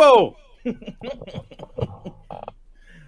People,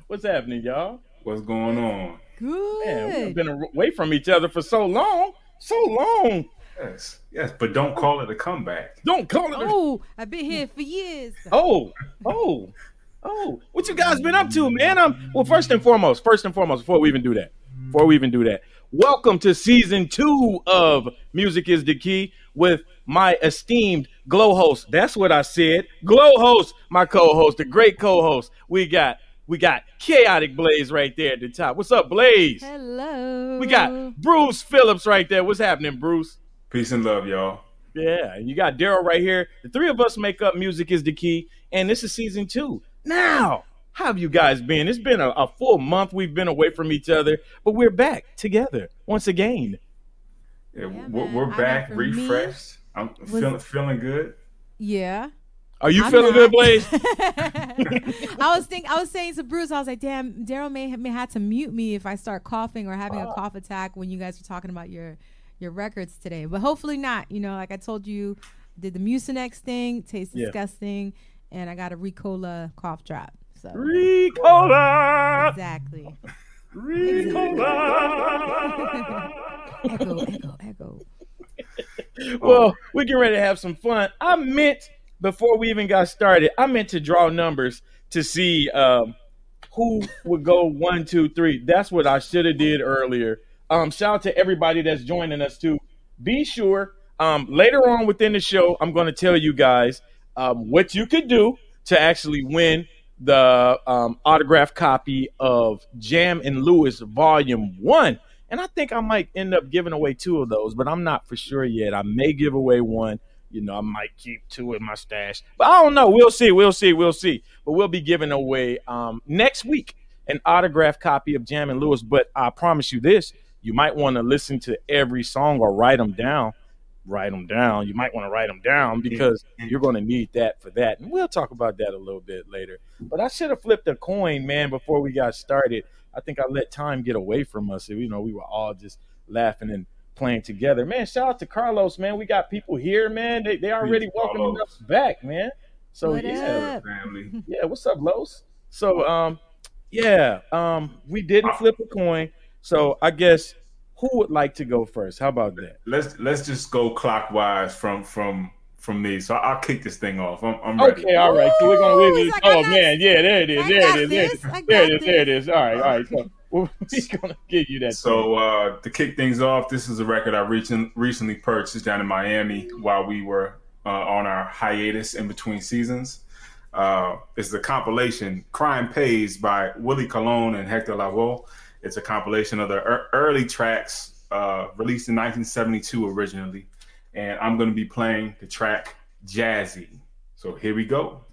what's happening, y'all? What's going on? Good. Man, we've been away from each other for so long, so long. Yes, yes, but don't call it a comeback. Don't call it. Oh, I've been here for years. Oh, oh, oh! What you guys been up to, man? I'm well, first and foremost, first and foremost, before we even do that, before we even do that, welcome to season two of Music Is the Key with my esteemed Glow host. That's what I said. Glow host, my co-host, the great co-host. We got we got KaoticBlaze right there at the top. What's up, Blaze? Hello. We got Bruce Phillips right there. What's happening, Bruce? Peace and love, y'all. Yeah, and you got Daryle right here. The three of us make up Music is the Key, and this is season two. Now, how have you guys been? It's been a, a full month we've been away from each other, but we're back together once again. Yeah, Yeah, we're, we're back, for me, refreshed. I'm feeling feeling good. Yeah. Are you I'm feeling not. good, Blaze? I was think I was saying to Bruce, I was like, damn, Daryle may, have may have to mute me if I start coughing or having Oh. a cough attack when you guys are talking about your your records today. But hopefully not. You know, like I told you, did the Mucinex thing, tastes Yeah. disgusting, and I got a Ricola cough drop. So Ricola, exactly. Ricola. echo, echo, echo. well, we get ready to have some fun. I meant before we even got started, I meant to draw numbers to see um, who would go one, two, three. That's what I should have did earlier. Um, shout out to everybody that's joining us too. Be sure um, later on within the show, I'm going to tell you guys um, what you could do to actually win the um, autographed copy of Jam and Lewis Volume One. And I think I might end up giving away two of those, but I'm not for sure yet. I may give away one. You know, I might keep two in my stash, but I don't know. We'll see. We'll see. We'll see. But we'll be giving away um, next week an autographed copy of Jam and Lewis. But I promise you this: you might want to listen to every song or write them down. Write them down. You might want to write them down because you're going to need that for that. And we'll talk about that a little bit later. But I should have flipped a coin, man, before we got started. I think I let time get away from us. You know, we were all just laughing and playing together. Man, shout out to Carlos, man. We got people here, man. They they already Peace, welcoming Carlos. us back, man. So What yeah, up? Family. yeah. What's up, Los? So um, yeah, um, we didn't flip a coin. So I guess who would like to go first? How about that? Let's let's just go clockwise from from from me. So I'll kick this thing off. I'm, I'm ready. Okay, all right. So we're gonna. Ooh, we- like, oh got- man, yeah, there it is. I There it is. There it this. is. I There it got is. There it this. is. All right, all right. So we're gonna give you that. So uh, to kick things off, this is a record I recent, recently purchased down in Miami while we were uh, on our hiatus in between seasons. Uh, it's the compilation "Crime Pays" by Willie Colon and Hector Lavoe. It's a compilation of the ear- early tracks uh, released in 1972 originally, and I'm going to be playing the track "Jazzy." So here we go.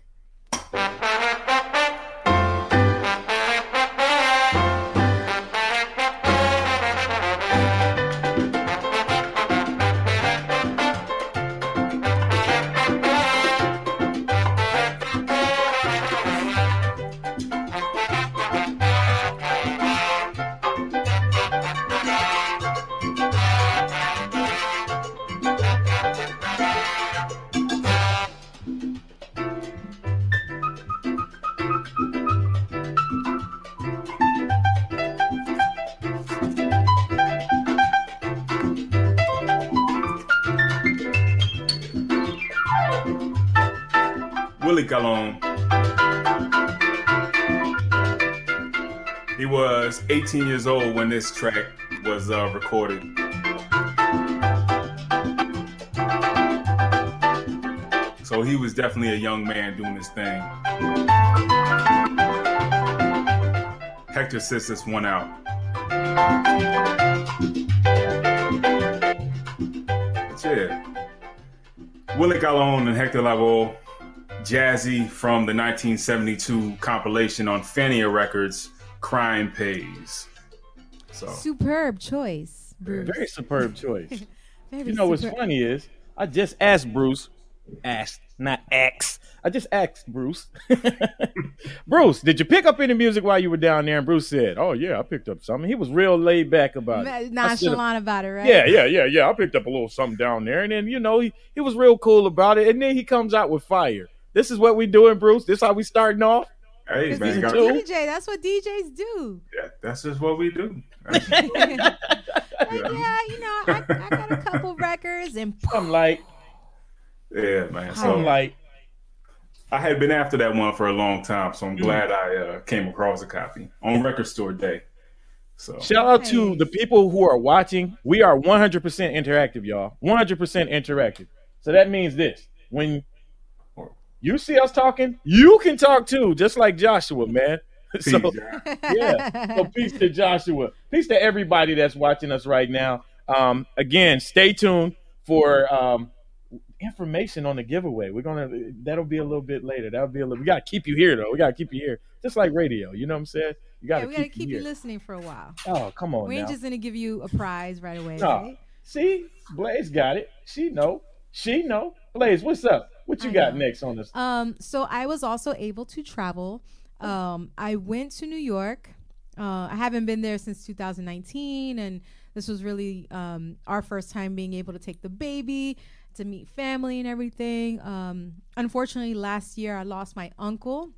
18 years old when this track was uh, recorded. So he was definitely a young man doing his thing. Hector sits this one out. That's it. Willie Colon and Hector Lavoe, Jazzy from the 1972 compilation on Fania Records, Crime Pays. So Superb choice, Bruce. Very superb choice. Very You know what's funny is I just asked Bruce, asked, not asked. I just asked Bruce. Bruce, did you pick up any music while you were down there? And Bruce said, "Oh yeah, I picked up something." He was real laid back about it. Nonchalant about it, right? Yeah, yeah, yeah, yeah. I picked up a little something down there, and then you know he, he was real cool about it. And then he comes out with fire. This is what we doing, Bruce. This is how we starting off. Hey, 'Cause man, he's a got- DJ. That's what DJs do. yeah, that's just what we do. like, Yeah. yeah, you know, I, I got a couple records and I'm like, yeah, man. So I'm like, I had been after that one for a long time, so I'm Mm. glad I uh, came across a copy on Record Store Day. So shout out to the people who are watching. We are 100% interactive, y'all. 100% interactive. So that means this: when you see us talking, you can talk too, just like Joshua, man. peace, so yeah. So peace to Joshua. Peace to everybody that's watching us right now. Um, again, stay tuned for um, information on the giveaway. We're gonna that'll be a little bit later. That'll be a little. We gotta keep you here though. We gotta keep you here, just like radio. You know what I'm saying? You gotta we gotta keep, keep you you listening for a while. Oh, come on we now. ain't just gonna give you a prize right away. No. right? See, Blaze got it. She know. She know. Blaze, what's up? What you I got know. next on this? Um, so I was also able to travel. Um, I went to New York. Uh, I haven't been there since 2019, and this was really um, our first time being able to take the baby to meet family and everything. Um, unfortunately, last year I lost my uncle.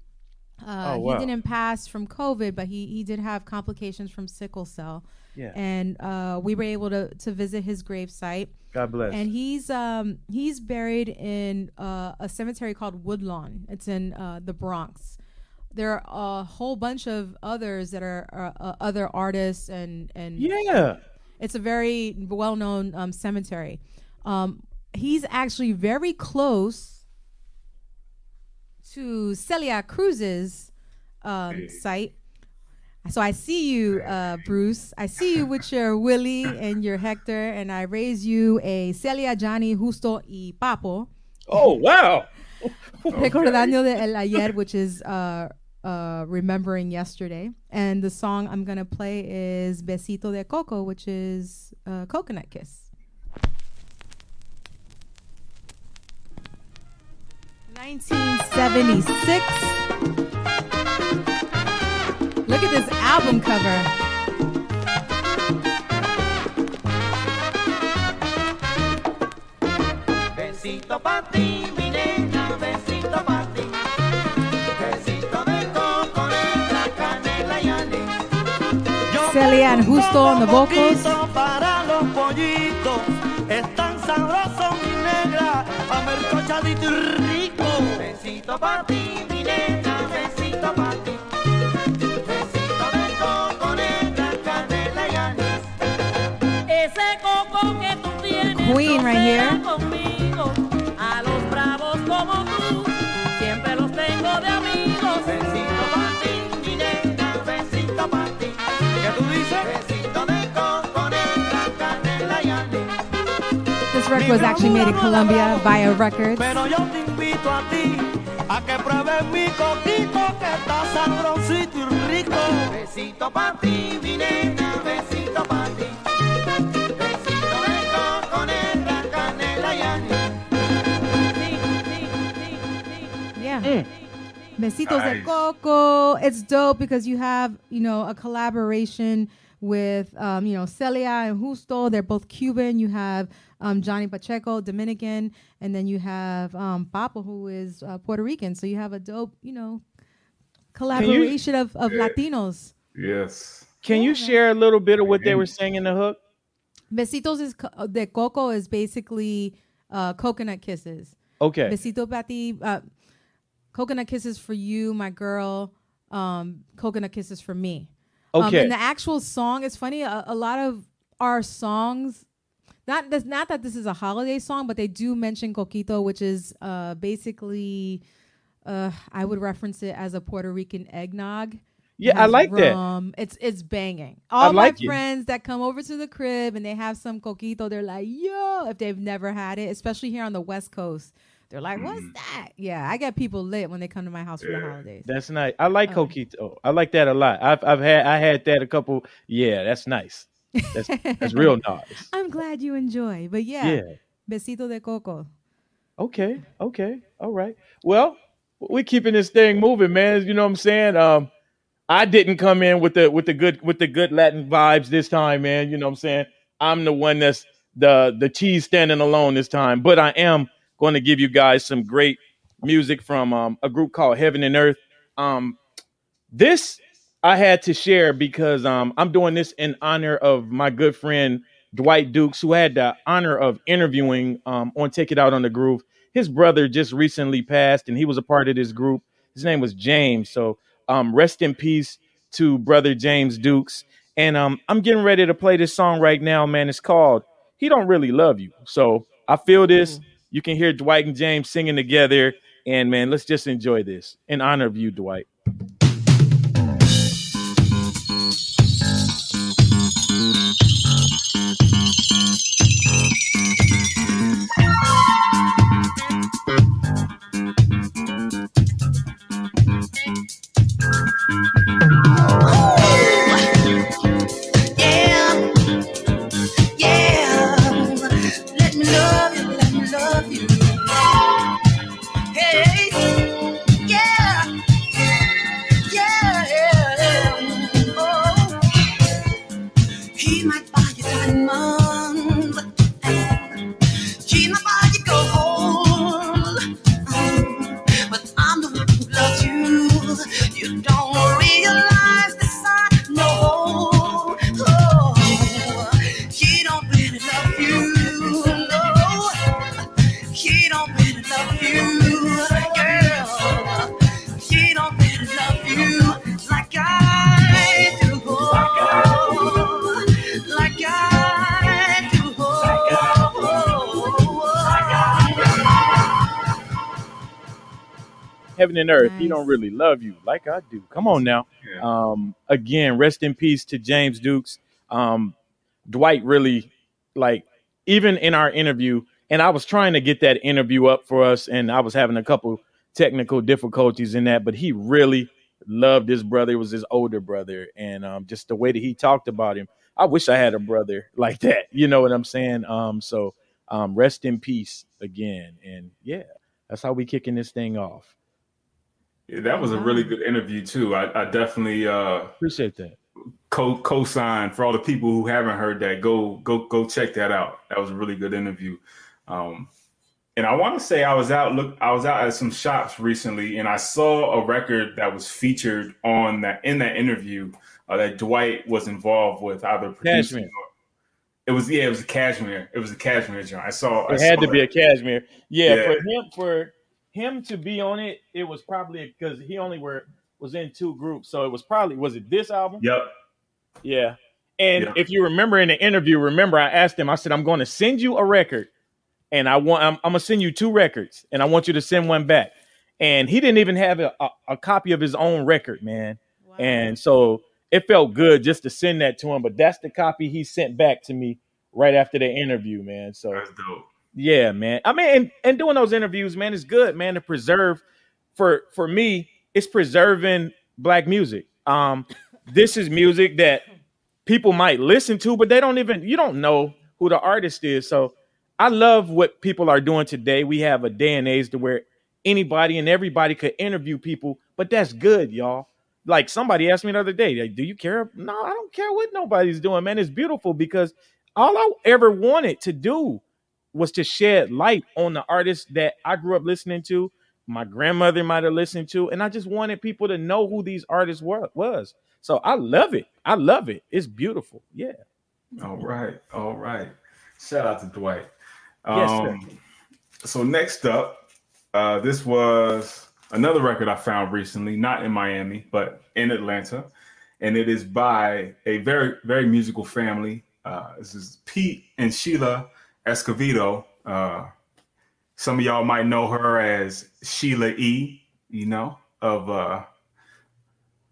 Uh, Oh, wow. He didn't pass from COVID, but he he did have complications from sickle cell, Yeah. and uh, we were able to to visit his gravesite God bless. and he's um he's buried in uh, a cemetery called Woodlawn. It's in uh, the Bronx. There are a whole bunch of others that are, are uh, other artists and and yeah. it's a very well known um, cemetery. Um, he's actually very close to Celia Cruz's um, Hey. site. So I see you, uh, Bruce. I see you with your Willie and your Hector, and I raise you a Celia, Johnny, Justo y Papo. Oh wow. Recordando de el ayer, which is uh, uh, remembering yesterday. And the song I'm gonna play is Besito de Coco, which is uh, coconut kiss. Nineteen seventy six. Look at this album cover. Besito pa' ti, mi nena, besito pa' ti. Besito de coco, negra, canela y anís. Yo Celia and tengo Justo on the vocals. para los pollitos. Es tan sabroso, mi negra, a ver cochadito y rico. Besito pa' ti, mi nena, besito pa' ti. Canela y anís. This record was actually made in Colombia Vaya Records. Pero yo te invito a ti a que pruebes mi coquito que está sabrosito y rico. Besito pa' ti, mi nena, besito pa' Besitos de Coco. It's dope because you have, you know, a collaboration with, um, you know, Celia and Justo. They're both Cuban. You have um, Johnny Pacheco, Dominican, and then you have um, Papo, who is uh, Puerto Rican. So you have a dope, you know, collaboration of, of Yeah. Latinos. Yes. Can you share a little bit of what they were saying in the hook? Besitos is co- de Coco is basically uh, coconut kisses. Okay. Besito Patty, uh, coconut kisses for you, my girl. Um, coconut kisses for me. Um, Okay. and the actual song is funny. A, a lot of our songs, not that's not that this is a holiday song, but they do mention coquito, which is uh, basically, uh, I would reference it as a Puerto Rican eggnog. Yeah, I like that. It's it's banging. All like my friends that come over to the crib and they have some coquito, they're like, "Yo!" If they've never had it, especially here on the West Coast, they're like, "What's that?" Yeah, I get people lit when they come to my house for the holidays. That's nice. I like Um, coquito. I like that a lot. I've I've had I had that a couple. Yeah, that's nice. That's that's real nice. I'm glad you enjoy, but yeah, Yeah. besito de coco. Okay. Okay. All right. Well, we're keeping this thing moving, man. You know what I'm saying? Um, I didn't come in with the with the good with the good Latin vibes this time, man. You know what I'm saying? I'm the one that's the the cheese standing alone this time, but I am going to give you guys some great music from um, a group called Heaven and Earth. Um, this I had to share because um, I'm doing this in honor of my good friend Dwight Dukes, who had the honor of interviewing um, on Take It Out on the Groove. His brother just recently passed, and he was a part of this group. His name was James. So um, rest in peace to brother James Dukes. And um, I'm getting ready to play this song right now, man. It's called "He Don't Really Love You." So I feel this. You can hear Dwight and James singing together, and man, let's just enjoy this in honor of you, Dwight. And Earth. He don't really love you like I do. Come on now. Yeah. Um, again, rest in peace to James Dukes. Um, Dwight really like even in our interview, and I was trying to get that interview up for us, and I was having a couple technical difficulties in that, but he really loved his brother. It was his older brother, and um, just the way that he talked about him. I wish I had a brother like that. You know what I'm saying? Um, so um, rest in peace again, and yeah, that's how we kicking this thing off. Yeah, that was a really good interview too. I, I definitely uh, Appreciate that. co co-sign for all the people who haven't heard that. Go go go check that out. That was a really good interview. Um, and I want to say I was out look I was out at some shops recently and I saw a record that was featured on that in that interview uh, that Dwight was involved with either producing Cashmere. or it was yeah it was a cashmere it was a cashmere joint. I saw I It had saw to be a cashmere. Yeah, Yeah. for him for him to be on it, it was probably because he only were was in two groups. So it was probably was it this album? Yep. Yeah. And Yeah. if you remember in the interview, remember I asked him, I said, I'm going to send you a record and I want I'm, I'm gonna send you two records and I want you to send one back. And he didn't even have a, a, a copy of his own record, man. Wow. And so it felt good just to send that to him. But that's the copy he sent back to me right after the interview, man. So That's dope. Yeah, man. I mean, and, and doing those interviews, man, is good, man, to preserve for for me, it's preserving black music. Um, this is music that people might listen to, but they don't even you don't know who the artist is. So I love what people are doing today. We have a day and age to where anybody and everybody could interview people, but that's good, y'all. Like somebody asked me the other day, like, do you care? No, I don't care what nobody's doing, man. It's beautiful because all I ever wanted to do was to shed light on the artists that I grew up listening to, my grandmother might have listened to, and I just wanted people to know who these artists were was. So I love it. I love it. It's beautiful. Yeah. All right, all right. Shout out to Dwight. Yes, sir. Um, so next up, uh, this was another record I found recently, not in Miami, but in Atlanta, and it is by a very, very musical family. Uh, this is Pete and Sheila Escovedo. Uh, some of y'all might know her as Sheila E. You know of uh,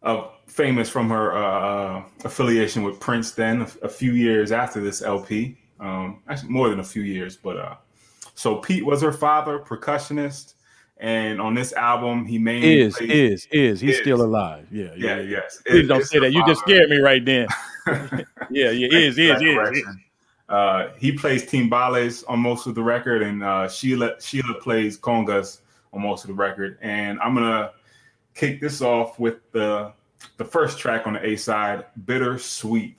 of famous from her uh, affiliation with Prince. Then a, a few years after this LP, um, actually more than a few years, but uh, so Pete was her father, percussionist, and on this album he mainly Is, played- is, is. He's Is. still alive. Yeah. yeah, Yeah. yes. Please It- don't say that. You just scared me right then. Yeah, yeah. Is, is, is. Uh, he plays timbales on most of the record, and uh, Sheila Sheila plays congas on most of the record. And I'm gonna kick this off with the the first track on the A side, "Bitter Sweet."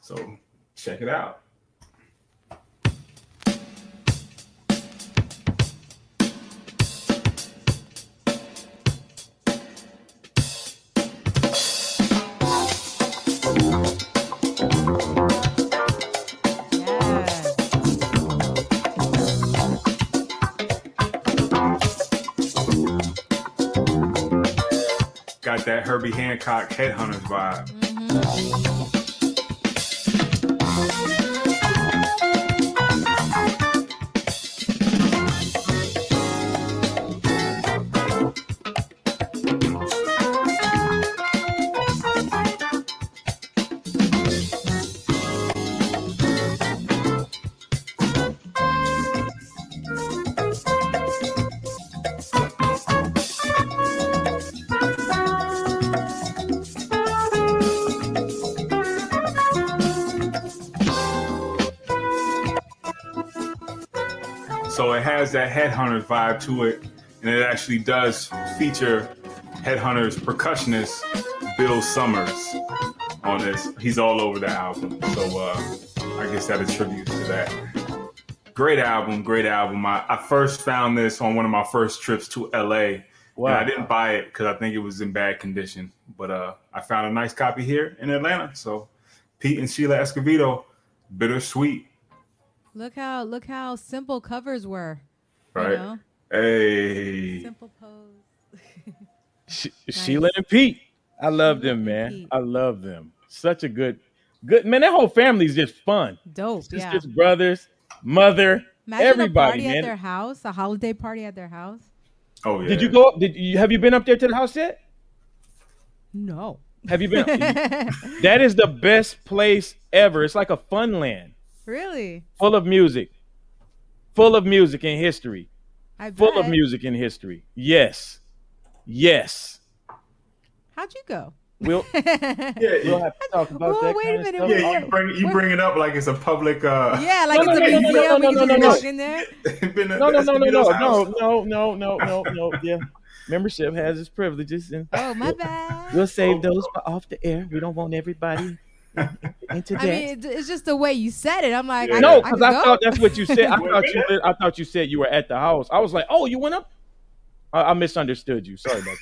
So check it out. Herbie Hancock Headhunters vibe. So has that headhunter vibe to it, and it actually does feature Headhunters percussionist Bill Summers on this. He's all over the album, so uh, I guess that attributes to that. Great album, great album. I, I first found this on one of my first trips to LA. Wow. And I didn't buy it because I think it was in bad condition, but uh, I found a nice copy here in Atlanta. So Pete and Sheila Escovedo, bittersweet, Look how look how simple covers were. You right? know? Hey. Simple pose. Sh- Sheila and Pete. I love them, man. Pete. I love them. Such a good, good man. That whole family is just fun. Dope. Yeah. Sisters, brothers, mother, Imagine everybody, a party man. at their house, a holiday party at their house. Oh yeah. Did you go up? Did you have you been up there to the house yet? No. Have you been? that is the best place ever. It's like a fun land, really? full of music, full of music and history, I bet. full of music and history. Yes, yes. How'd you go? We'll Yeah, we'll you, have to talk about Well, that. wait a kind of minute, stuff. yeah, you bring you bring it up like it's a public. Uh, Yeah, like No, it's no, a no, no, museum. no, no, no, no, no. in there. No, no, no, no, no, no, no, no, no, no, no. Yeah, membership has its privileges, and Oh, my bad. we'll save those for off the air. We don't want everybody into that. I mean, it's just the way you said it. I'm like, I, no, I because could I, thought that's what you said. I thought you. minute. I thought you said you were at the house. I was like, oh, you went up. I, I misunderstood you. Sorry about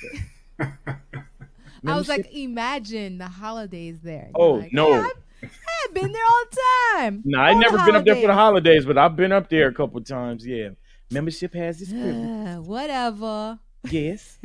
that. I was like, imagine the holidays there. You're Oh, like, no. Yeah, I've, I've been there all the time. Nah, I All the never been up there for the holidays. holidays, but I've been up there a couple times. Yeah, membership has its privilege. Uh, whatever. yes,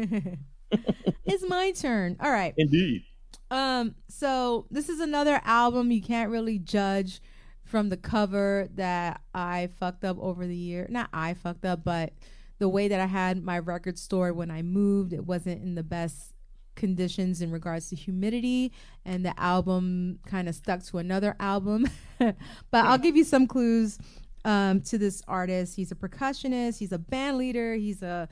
It's my turn. All right. indeed. Um, so this is another album you can't really judge from the cover that I fucked up over the year. Not I fucked up, but the way that I had my record store when I moved, it wasn't in the best conditions in regards to humidity and the album kind of stuck to another album. but I'll give you some clues um, to this artist. He's a percussionist, he's a band leader, he's a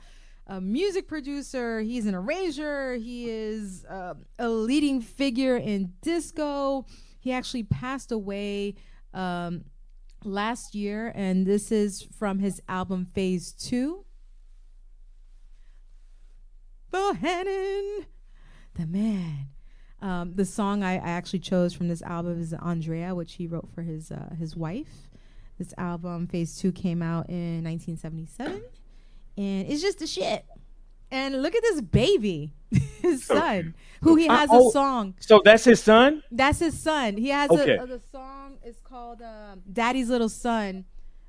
a music producer, he's an arranger, he is uh, a leading figure in disco. He actually passed away um, last year, and this is from his album Phase 2. Bohannon, the man. Um, the song I, I actually chose from this album is Andrea, which he wrote for his uh, his wife. This album, Phase 2, came out in 1977 and it's just the shit. And look at this baby, his So son, who he I- has oh. a song. So that's his son. That's his son. He has Okay. a, the song is called um, "Daddy's Little Son,"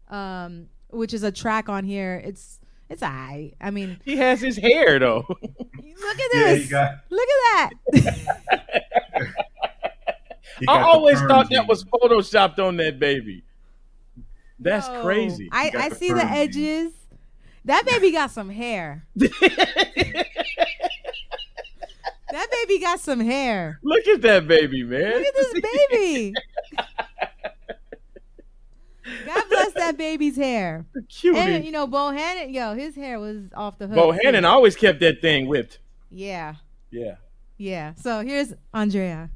um, which is a track on here. It's it's I. I mean, He has his hair though. look at Yeah, this. you got- look at that. I always thought that was photoshopped on that baby. That's No. crazy. I, I the see the edges. gene. That baby got some hair. that baby got some hair. Look at that baby, man. Look at this baby. God bless that baby's hair. Cutie. And you know, Bohannon, yo, his hair was off the hook. Bohannon too. always kept that thing whipped. Yeah, Yeah. yeah. So here's Andrea.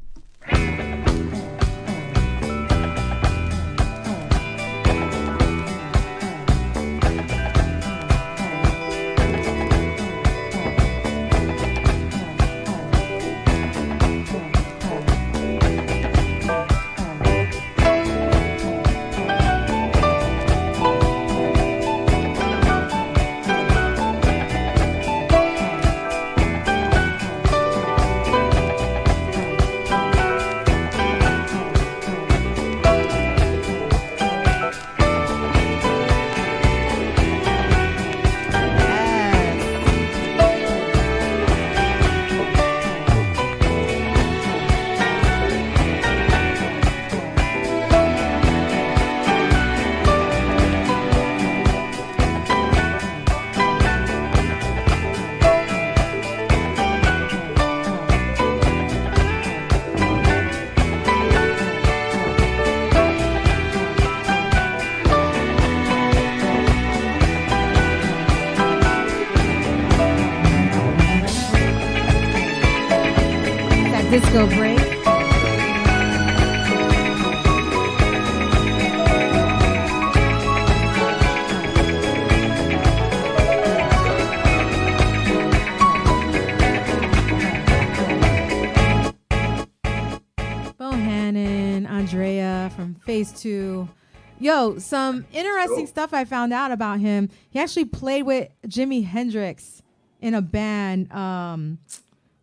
Yo, some interesting stuff I found out about him. He actually played with Jimi Hendrix in a band. Um,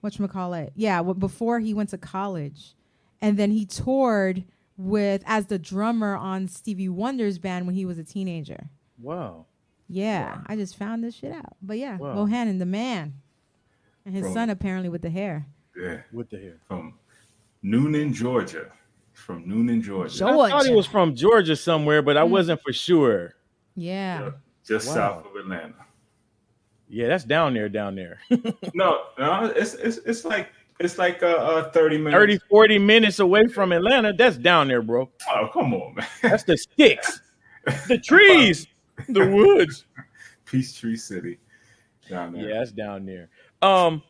it? Yeah, w- before he went to college. And then he toured with as the drummer on Stevie Wonder's band when he was a teenager. Wow. Yeah, I just found this shit out. But yeah, Wow. Bohannon, the man. And his Bro. son apparently with the hair. Yeah, with the hair. from Newnan, Georgia. From Newnan, Georgia. Jo- I thought he was from Georgia somewhere, but I wasn't for sure. Yeah. Yeah, just Wow. south of Atlanta. Yeah, that's down there, down there. No, no, it's it's it's like it's like uh, uh 30 minutes. 30, 40 minutes away from Atlanta. That's down there, bro. Oh, come on, man. That's the sticks, the trees, the woods. Peachtree City. Down there. Yeah, that's down there. Um,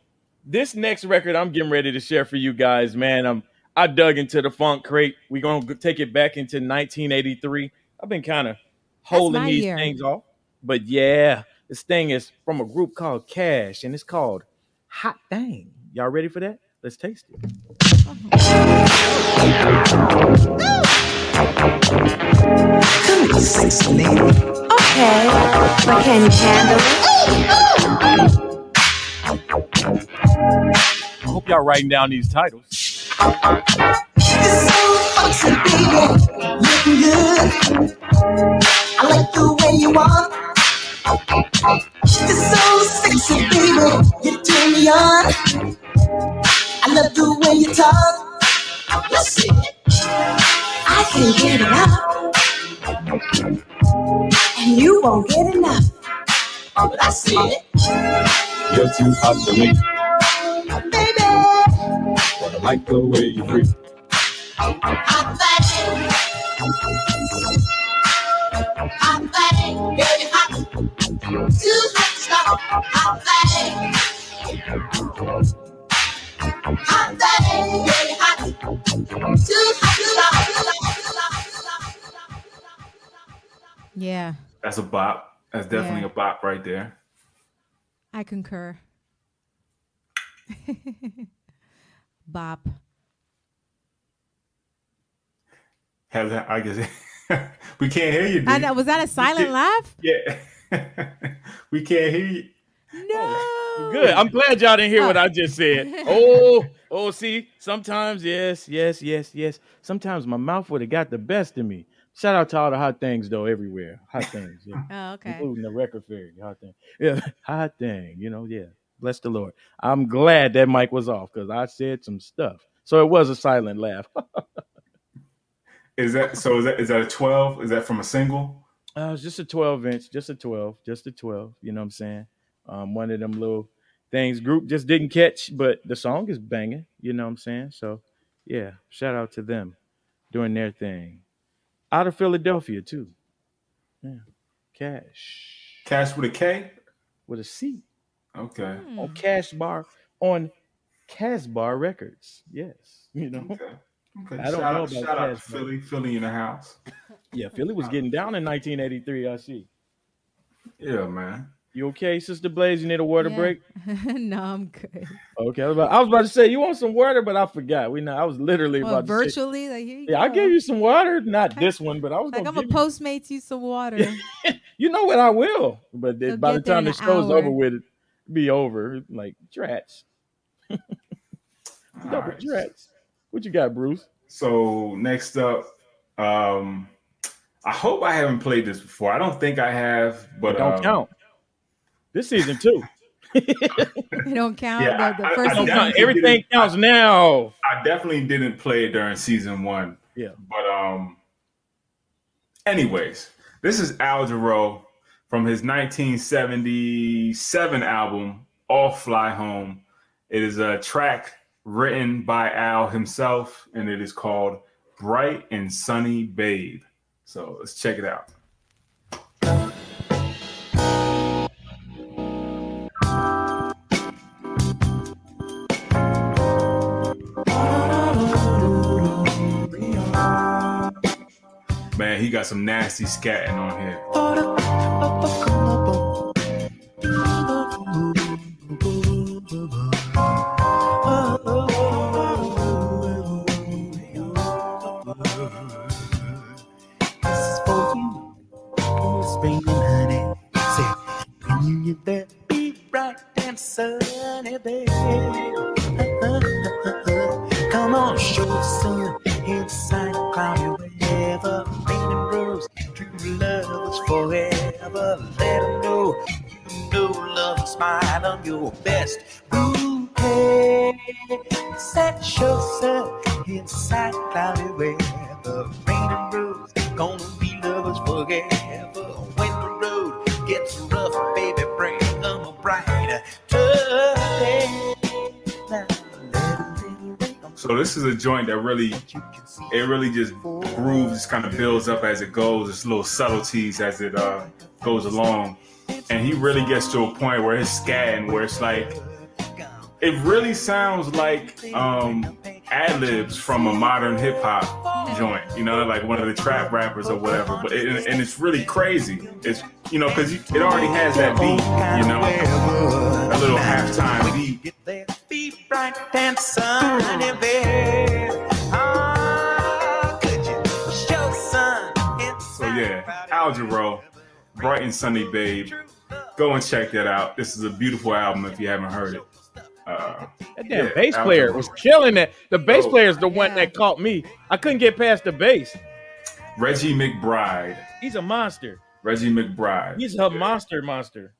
this next record I'm getting ready to share for you guys, man. Um, I dug into the funk crate. We're gonna take it back into 1983. I've been kind of holding these year. things off, but yeah, this thing is from a group called Cash, and it's called Hot Thing. Y'all ready for that? Let's taste it. Come here, sexy lady. Okay, but can you handle it? I hope y'all writing down these titles. You're so foxy, baby. Looking good. I like the way you walk. You're so sexy, baby. You turn me on. I love the way you talk. I can't get enough. And you won't get enough. I'm see it. You're too tough to me like the way you freak. Hot thing. Hot thing. Girl, you're hot. Too hot to stop. Hot thing. Hot thing. Girl, you're hot. Too hot to stop. Yeah, That's a bop. That's definitely Yeah. a bop right there. I concur. Bop. Have that I guess we can't hear you, dude. I know, was that a silent laugh? Yeah. we can't hear you. No. Oh, good. I'm glad y'all didn't hear what oh. I just said. Oh, oh, see, sometimes, yes, yes, yes, yes. Sometimes my mouth would have got the best of me. Shout out to all the hot things though, everywhere. Hot things, yeah. Oh, okay. Including the record fair. Hot thing. Yeah, hot thing, you know, yeah. Bless the Lord. I'm glad that mic was off because I said some stuff. So it was a silent laugh. Is that so? Is that is that a twelve? Is that from a single? Uh, it's just a 12 inch, just a 12, just a 12. You know what I'm saying? Um, one of them little things group just didn't catch, but the song is banging. You know what I'm saying? So, yeah, shout out to them doing their thing. Out of Philadelphia, too. Yeah. Cash Cash with a K. with a C Okay. Hmm. on Cash Bar, on Casbar Records. Yes. You know? Okay. Okay. I don't shout know out, about shout out to Philly. Philly in the house. Yeah, Philly was getting down in 1983, I see. Yeah, man. You okay, Sister Blaze? You need a water Yeah. break? no, I'm good. Okay, I was, about, I was about to say you want some water, but I forgot. We know I was literally Well, about to say, virtually, like here you yeah, I gave you some water, not this one, but I was Like gonna I'm gonna give you, postmate you some water. you know what I will, but then You'll by the time the show's hour. over with, it be over. Like trats, All double right. trats. What you got, Bruce? So next up, um, I hope I haven't played this before. I don't think I have, but Don't um, count. This season too. They don't count Yeah, the, the I- I- first I Don't count. Everything didn't- counts now. I definitely didn't play it during season one. Yeah. But um, anyways, this is Al Jarreau from his 1977 album All Fly Home. It is a track written by Al himself, and it is called Bright and Sunny Babe. So let's check it out. Man, he got some nasty scatting on here. Joint that really, it really just grooves, kind of builds up as it goes. It's little subtleties as it uh, goes along, and he really gets to a point where it's scatting, where it's like, it really sounds like um, ad libs from a modern hip hop joint, you know, like one of the trap rappers or whatever. But it, and it's really crazy. It's you know because it already has that beat, you know, a little halftime beat. Get bright and sunny, babe. Ah, could you show sun So yeah, Al Jarreau, Bright and Sunny Babe. Go and check that out. This is a beautiful album if you haven't heard it. Uh, That damn Yeah, bass player was killing that. The bass Oh. player is the one that caught me. I couldn't get past the bass. Reggie McBride. He's a monster. Reggie McBride. He's a monster, monster.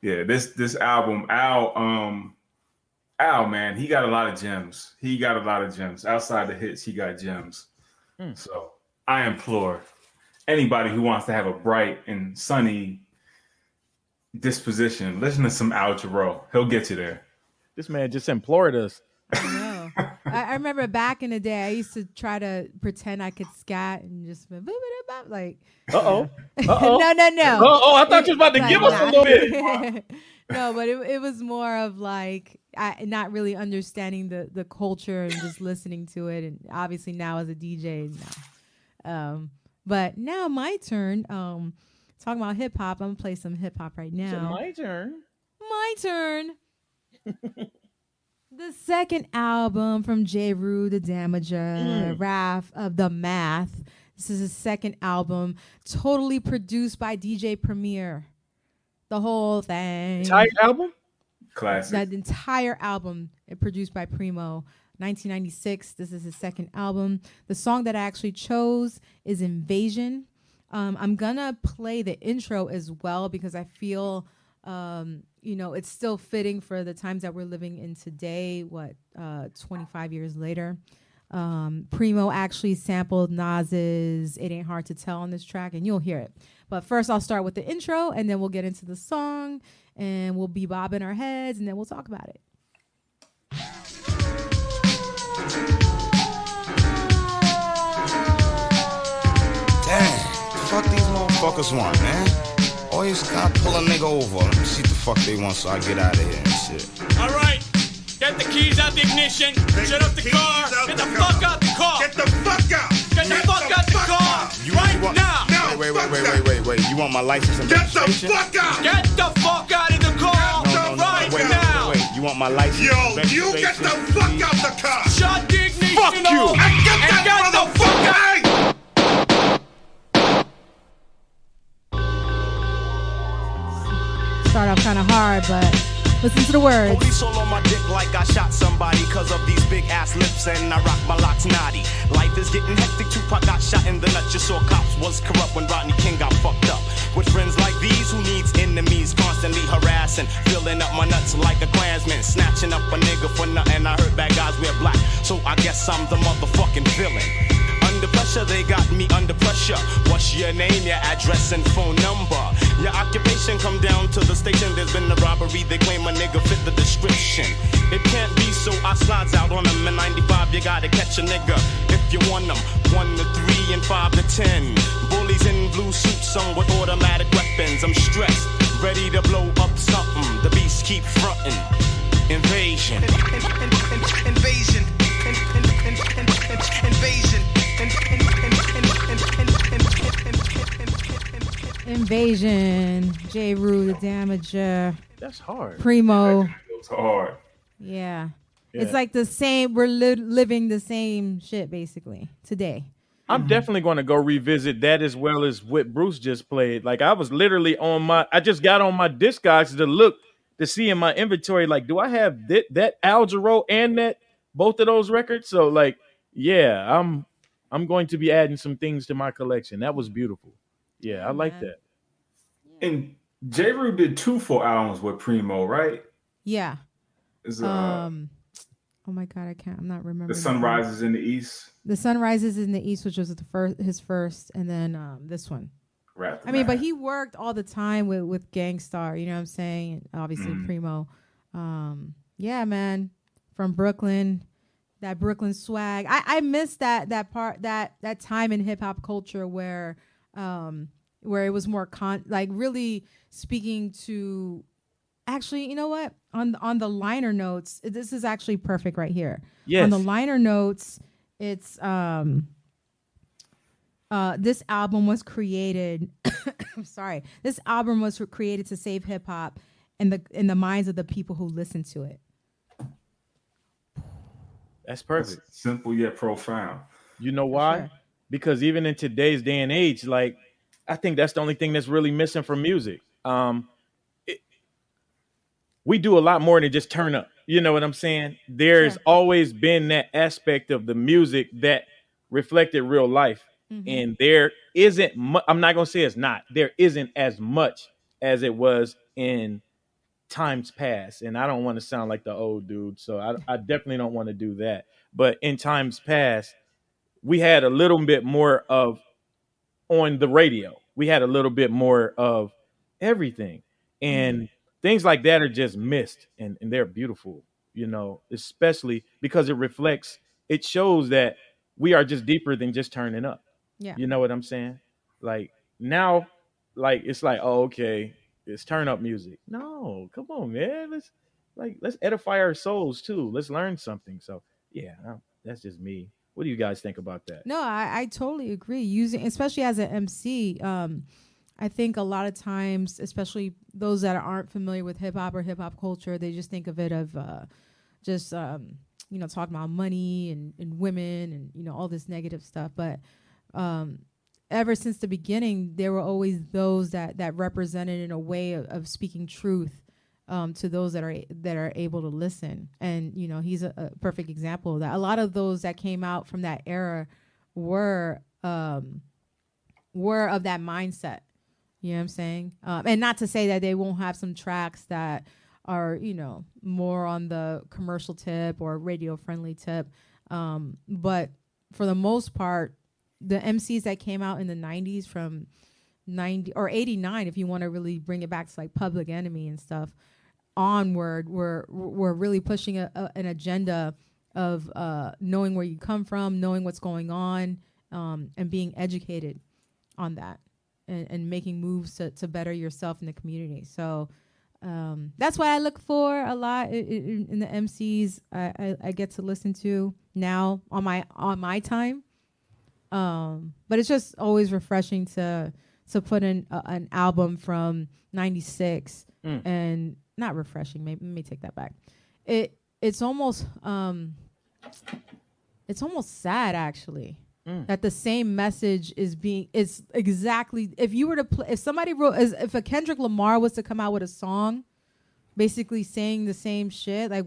Yeah, this this album, Al, um, Al, man, he got a lot of gems. He got a lot of gems. Outside the hits, he got gems. Hmm. So I implore anybody who wants to have a bright and sunny disposition, listen to some Al Jarreau. He'll get you there. This man just implored us. I know. I, I remember back in the day, I used to try to pretend I could scat and just be, "Boop-a-da-bop," like. Uh oh. Uh oh. no, no, no. Oh, oh, I thought you was about to Like, give us a little bit. no, but it, it was more of like I, not really understanding the the culture and just listening to it, and obviously now as a DJ, no. Um, but now my turn. Um, talking about hip hop, I'm gonna play some hip hop right now. my turn. My turn. the second album from Jeru, The Damaja, Wrath of the Math. This is his second album, totally produced by DJ Premier. The whole thing. Entire album? Classic. That entire album it produced by Primo. 1996. This is his second album. The song that I actually chose is Invasion. Um, I'm gonna play the intro as well because I feel, um, you know, it's still fitting for the times that we're living in today. What, uh, 25 years later. Um, Primo actually sampled Nas's "It Ain't Hard to Tell" on this track, and you'll hear it. But first, I'll start with the intro, and then we'll get into the song, and we'll be bobbing our heads, and then we'll talk about it. Damn, fuck these motherfuckers want, man. Always gotta pull a nigga over. Let me see the fuck they want so I get out of here and shit. All right, get the keys out the ignition. Shut up the car. Get the fuck out the car. Get the fuck out! Get the fuck out the car You, right you want, now. No, Wait, wait, wait, wait, wait, wait, wait. You want my license and Get the fuck out! Get the fuck out of the car No, no, no, right wait, now. wait, wait. You want my license? Yo, and you get the fuck please? out the car! Shut the ignition Fuck you. off And get and that get the fuck out. motherfucker! Start off kind of hard, but listen to the words. Police all on my dick like I shot somebody Cause of these big ass lips and I rock my locks naughty. Life is getting hectic, Tupac got shot in the nut. You saw cops was corrupt when Rodney King got fucked up. With friends like these who needs enemies Constantly harassing, filling up my nuts like a Snatching up a nigga for nothing. I heard bad guys wear black So I guess I'm the motherfucking villain pressure, they got me under pressure. What's your name, your address, and phone number? Your occupation come down to the station. There's been a robbery, they claim a nigga fit the description. It can't be so I slides out on them. In 95, you gotta catch a nigga if you want them. One to three and five to ten. Bullies in blue suits, some with automatic weapons. I'm stressed, ready to blow up something. The beast keep fronting. Invasion. Invasion. Invasion. Invasion. Invasion, Jeru, the Damaja, That's hard. Primo. It's hard. Yeah. Yeah. It's like the same. We're li- living the same shit basically today. I'm definitely going to go revisit that as well as what Bruce just played. Like I was literally on my, I just got on my Discogs to look to see in my inventory, like, do I have that that Al Jarreau and that both of those records? So like, yeah, I'm I'm going to be adding some things to my collection. That was beautiful. Yeah, I like man. that. And Jeru did two full albums with Primo, right? Yeah. Is uh, Um. Oh my god, I can't. I'm not remembering. the sun rises in the east. The sun rises in the east, which was the first, his first, and then um, this one. Wrath of I mean, but he worked all the time with with Gang Starr. You know what I'm saying? Obviously, Mhm. Primo. Um, yeah, man, from Brooklyn, that Brooklyn swag. I I miss that that part that that time in hip hop culture where um where it was more con like really speaking to. Actually, you know what? On on the liner notes, this is actually perfect right here. yes. On the liner notes, it's um uh this album was created I'm sorry. This album was created to save hip hop in the in the minds of the people who listen to it. That's perfect. That's simple yet profound. You know why? sure. Because even in today's day and age, like I think that's the only thing that's really missing from music. Um, it, we do a lot more than just turn up. You know what I'm saying? There's Sure. always been that aspect of the music that reflected real life, Mhm. and there isn't. Mu- I'm not gonna say it's not. There isn't as much as it was in times past. And I don't want to sound like the old dude, so I, I definitely don't want to do that. But in times past, we had a little bit more of on the radio. We had a little bit more of everything. And things like that are just missed and, and they're beautiful, you know, especially because it reflects, it shows that we are just deeper than just turning up. Yeah. You know what I'm saying? Like now, like it's like, oh, okay, it's turn up music. No, come on, man. Let's like let's edify our souls too. Let's learn something. So yeah, um, that's just me. What do you guys think about that? No, I, I totally agree. Using, especially as an MC, um, I think a lot of times, especially those that aren't familiar with hip hop or hip hop culture, they just think of it of uh, just um, you know talking about money and, and women and you know all this negative stuff. But um, ever since the beginning, there were always those that that represented in a way of, of speaking truth um, to those that are that are able to listen. And you know, he's a, a perfect example of that. A lot of those that came out from that era were um, were of that mindset. You know what I'm saying? Um, and not to say that they won't have some tracks that are you know more on the commercial tip or radio friendly tip, um, but for the most part, the MCs that came out in the 90s from 90 or 89 if you want to really bring it back to like public enemy and stuff onward we're we're really pushing a, a, an agenda of uh, knowing where you come from knowing what's going on um, and being educated on that and, and making moves to, to better yourself in the community so um, that's what I look for a lot in, in, in the MCs I, I, I get to listen to now on my on my time um but it's just always refreshing to to put in a, an album from 96 Mm. and not refreshing maybe let me take that back. It it's almost um it's almost sad actually Mm. that the same message is being it's exactly if you were to play if somebody wrote as if a Kendrick Lamar was to come out with a song basically saying the same shit like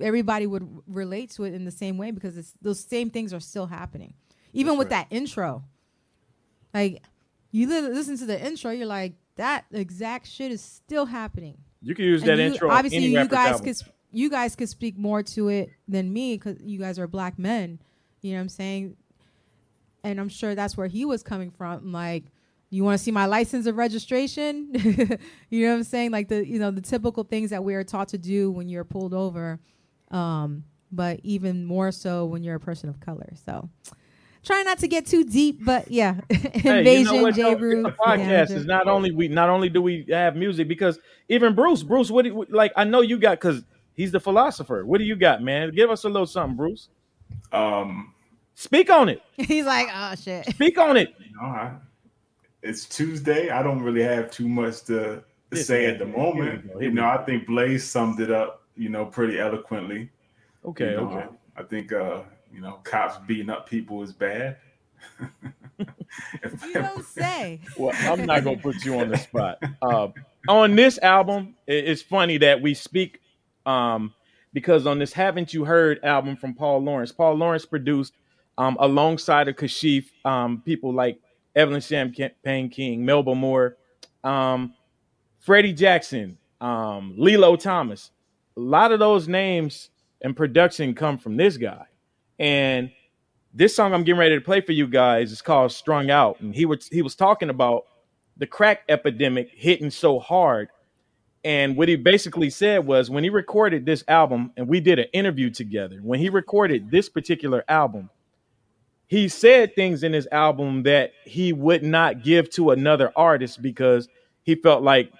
everybody would relate to it in the same way because it's those same things are still happening. Even with that intro. Like you li- listen to the intro you're like that exact shit is still happening You can use And that you- intro. obviously you guys album. could you guys could speak more to it than me because you guys are black men you know what i'm saying and i'm sure that's where he was coming from like you want to see my license of registration you know what i'm saying like the you know the typical things that we are taught to do when you're pulled over um but even more so when you're a person of color so try not to get too deep but yeah Hey, invasion you know J. though? Rue, The podcast is not only we not only do we have music because even Bruce, Bruce, what do you, like? I know you got because he's the philosopher. What do you got, man? Give us a little something, Bruce. Um, Speak on it. he's like oh shit Speak on it. you know, I, it's Tuesday. I don't really have too much to, to say at the moment. Here we You know, I think Blaze summed it up, you know, pretty eloquently. Okay, You know, okay. I think uh, you know, cops beating up people is bad. You don't say. Well, I'm not gonna put you on the spot. Uh, on this album, it's funny that we speak um, because on this "Haven't You Heard" album from Paul Laurence, Paul Laurence produced um, alongside of Kashif um, people like Evelyn Champagne King, Melba Moore, um, Freddie Jackson, um, Lillo Thomas. A lot of those names and production come from this guy, and this song I'm getting ready to play for you guys is called "Strung Out," and he was he was talking about the crack epidemic hitting so hard. And what he basically said was when he recorded this album, and we did an interview together, when he recorded this particular album, he said things in his album that he would not give to another artist because he felt like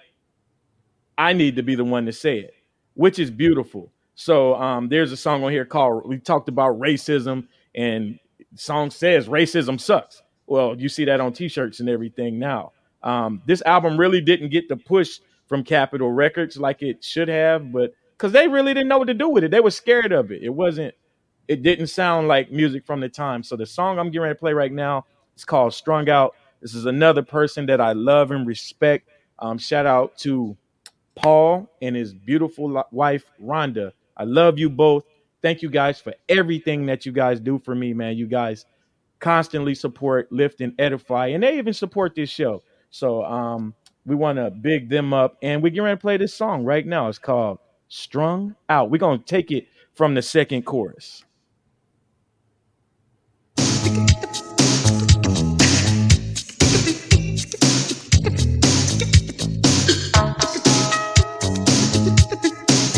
I need to be the one to say it, which is beautiful. So um, there's a song on here called we talked about racism and song says racism sucks. Well, you see that on t-shirts and everything now. Um, this album really didn't get the push from Capitol Records like it should have, but because they really didn't know what to do with it. They were scared of it. It wasn't, it didn't sound like music from the time. So the song I'm getting ready to play right now is called Strung Out. This is another person that I love and respect. Um, shout out to Paul and his beautiful wife, Rhonda. I love you both. Thank you guys for everything that you guys do for me, man. You guys constantly support, lift, and edify, and they even support this show. So um, we want to big them up, and we're going to play this song right now. It's called "Strung Out." We're going to take it from the second chorus.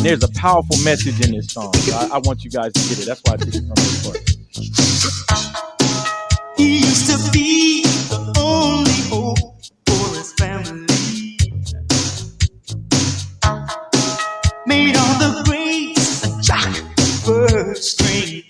And there's a powerful message in this song. So I, I want you guys to get it. That's why I took it from this part. He used to be the only hope for his family. Made all the grades a jock, first string.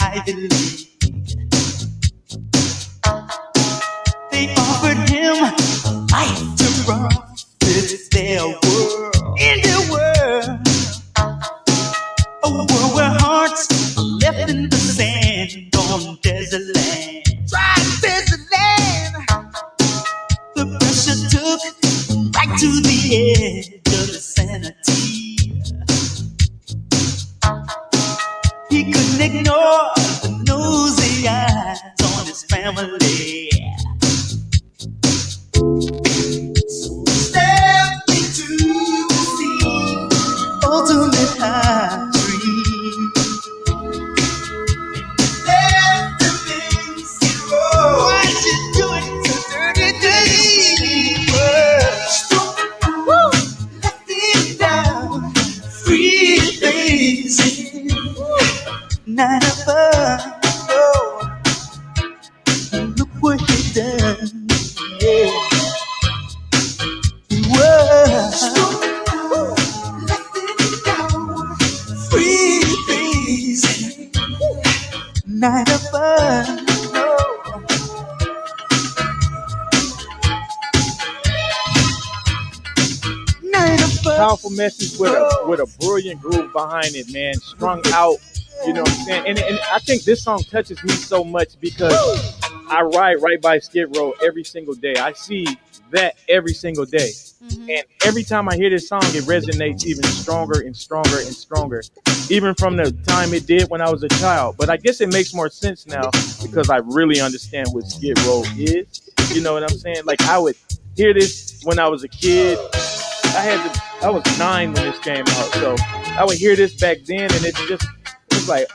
Behind it, man. Strung out, you know what I'm saying? And, and I think this song touches me so much because I ride right by Skid Row every single day. I see that every single day. Mm-hmm. And every time I hear this song, it resonates even stronger and stronger and stronger, even from the time it did when I was a child. But I guess it makes more sense now because I really understand what Skid Row is. You know what I'm saying? Like I would hear this when I was a kid. I had to, I was nine when this came out, so I would hear this back then, and it's just it's like,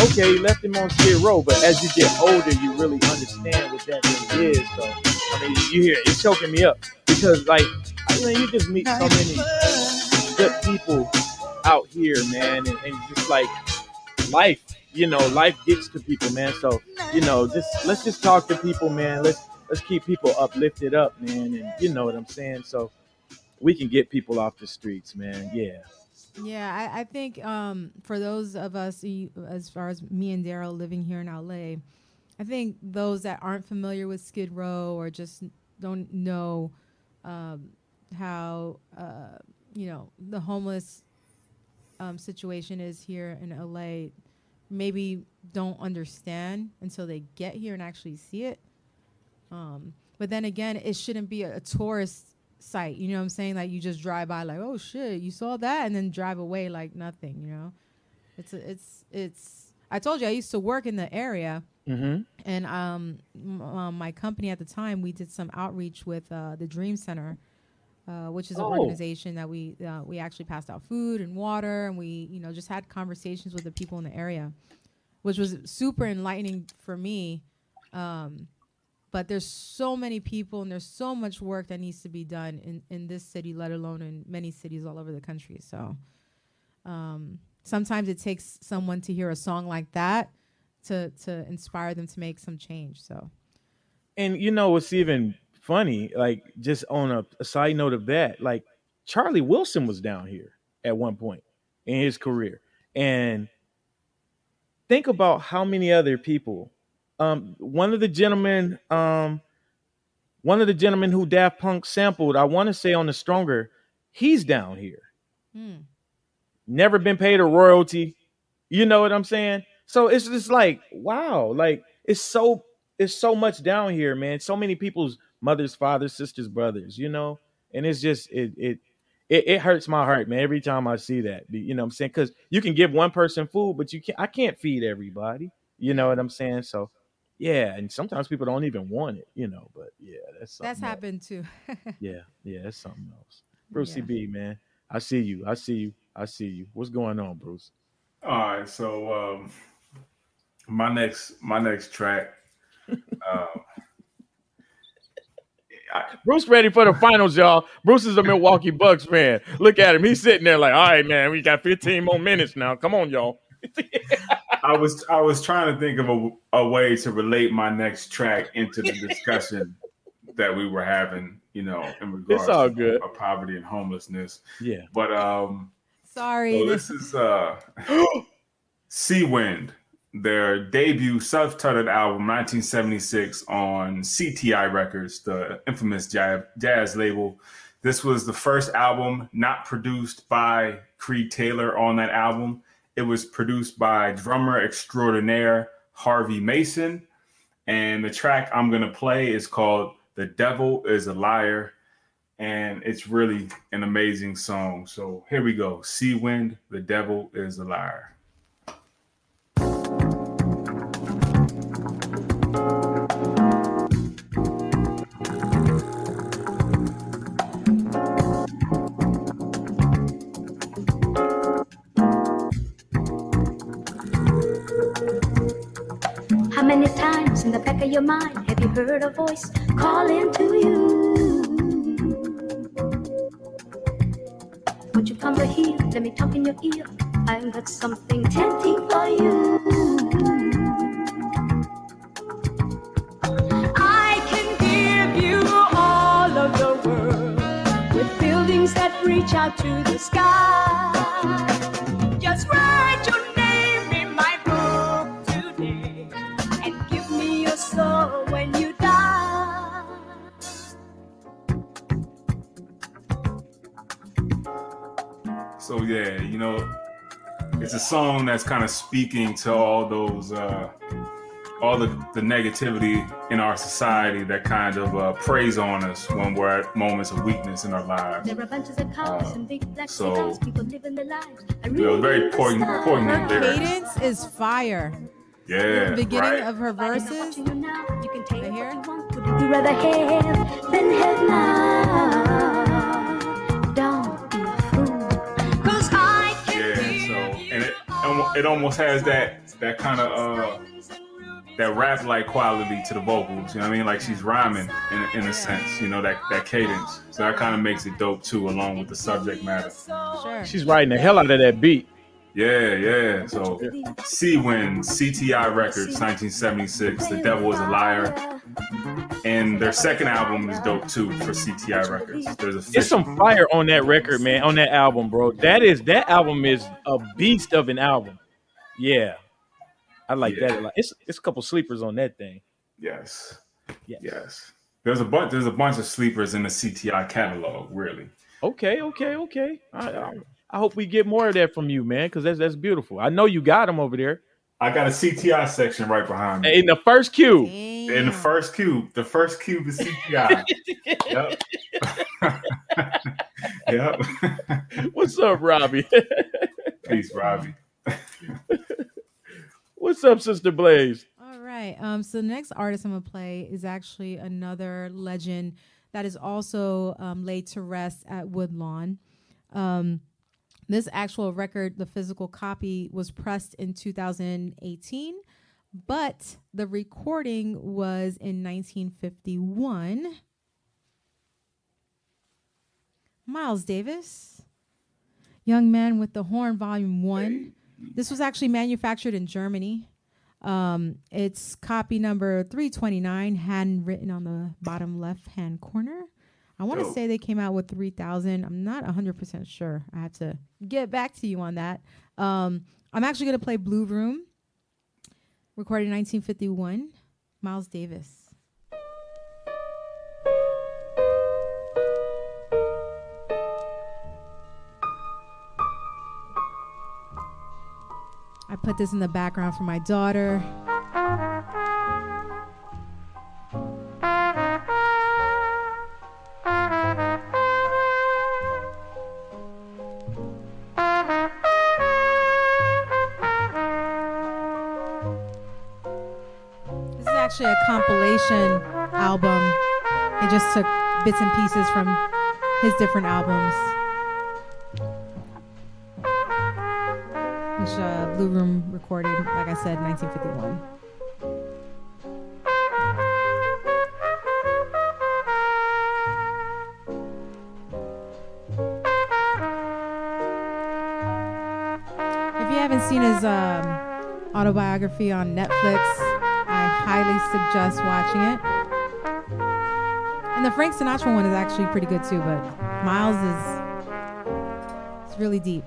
okay, left him on Skid Row, but as you get older, you really understand what that really is. So I mean, you hear it, it's choking me up because like, I mean, you just meet so many good people out here, man, and, and just like life, you know, life gets to people, man. So you know, just let's just talk to people, man. Let's let's keep people uplifted up, man, and you know what I'm saying. So we can get people off the streets, man. Yeah. Yeah, I, I think um, for those of us, as far as me and Daryle living here in LA, I think those that aren't familiar with Skid Row or just don't know um, how uh, you know the homeless um, situation is here in LA. Maybe don't understand until they get here and actually see it. Um, but then again, it shouldn't be a, a tourist site. You know what I'm saying? Like you just drive by, like, oh shit, you saw that, and then drive away like nothing. You know, it's a, it's it's. I told you I used to work in the area, Mm-hmm. and um, m- um, my company at the time we did some outreach with uh, the Dream Center, uh, which is an Oh. organization that we uh, we actually passed out food and water, and we you know just had conversations with the people in the area, which was super enlightening for me. Um, but there's so many people and there's so much work that needs to be done in, in this city, let alone in many cities all over the country. So um, sometimes it takes someone to hear a song like that to to inspire them to make some change. So And you know what's even funny? Like just on a, a side note of that, like Charlie Wilson was down here at one point in his career, and think about how many other people. Um, one of the gentlemen, um, one of the gentlemen who Daft Punk sampled, I want to say on the Stronger, he's down here. hmm. never been paid a royalty. You know what I'm saying? So it's just like, wow, like it's so it's so much down here, man. So many people's mothers, fathers, sisters, brothers, you know? And it's just it it it, it hurts my heart, man, every time I see that. You know what I'm saying? Because you can give one person food, but you can't I can't feed everybody. You know what I'm saying? So yeah, and sometimes people don't even want it, you know, but yeah, that's something that's else. happened too. Yeah, yeah, that's something else. Brucey Yeah. B, man. I see you. I see you. I see you. What's going on, Bruce? All right, so um, my next my next track. Um, Bruce ready for the finals, y'all. Bruce is a Milwaukee Bucks fan. Look at him. He's sitting there like, all right, man, we got 15 more minutes now. Come on, y'all. I was I was trying to think of a, a way to relate my next track into the discussion that we were having, you know, in regards all to good. uh, poverty and homelessness. Yeah. But um, Sorry. so this is uh, Seawind, their debut self-titled album, 1976, on CTI Records, the infamous jazz, jazz label. This was the first album not produced by Creed Taylor on that album. It was produced by drummer extraordinaire Harvey Mason. And the track I'm going to play is called The Devil is a Liar. And it's really an amazing song. So here we go Seawind, The Devil is a Liar. How times in the back of your mind have you heard a voice calling to you? Won't you come right here? Let me talk in your ear. I've got something tempting for you. I can give you all of the world with buildings that reach out to the sky. So yeah, you know, it's a song that's kind of speaking to all those uh all the, the negativity in our society that kind of uh, preys on us when we're at moments of weakness in our lives. There are bunches of cars and big black so, cigars, people living their lives. I You know, very poignant, understand. poignant her lyrics. cadence is fire. Yeah, the beginning right. of her If I didn't verses. you now, you can take what you want. Would you rather have than have now? It it almost has that that kind of uh that rap like quality to the vocals. You know what I mean? Like she's rhyming in in a sense. You know that that cadence. So that kind of makes it dope too, along with the subject matter. Sure. She's riding the hell out of that beat. Yeah, yeah. So Seawind, CTI Records, 1976. The Devil is a Liar. And their second album is dope too for CTI Records. There's a There's some fire on that record, man, on that album, bro. That is that album is a beast of an album. Yeah. I like Yeah. that a lot. It's it's a couple sleepers on that thing. Yes. Yes. Yes. There's a bunch. There's a bunch of sleepers in the CTI catalog. Really. Okay, okay, okay. I, I, I hope we get more of that from you, man, because that's that's beautiful. I know you got them over there I got a CTI section right behind me. in the first cube. In the first cube, the first cube is CTI. yep. yep. What's up, Robbie? Peace, Robbie. What's up, Sister Blaze? All right. Um, so the next artist I'm gonna play is actually another legend that is also um, laid to rest at Woodlawn. Um, this actual record, the physical copy, was pressed in 2018, but the recording was in 1951. Miles Davis, Young Man with the Horn, Volume 1. This was actually manufactured in Germany. Um, it's copy number 329, handwritten on the bottom left hand corner. I want to say they came out with 3000. I'm not 100% sure. I have to get back to you on that. Um, I'm actually going to play Blue Room, recorded in 1951. Miles Davis. I put this in the background for my daughter. Compilation album. It just took bits and pieces from his different albums. Which uh, Blue Room recorded, like I said, 1951. If you haven't seen his um, autobiography on Netflix, highly suggest watching it. And the Frank Sinatra one is actually pretty good too, but Miles is it's really deep.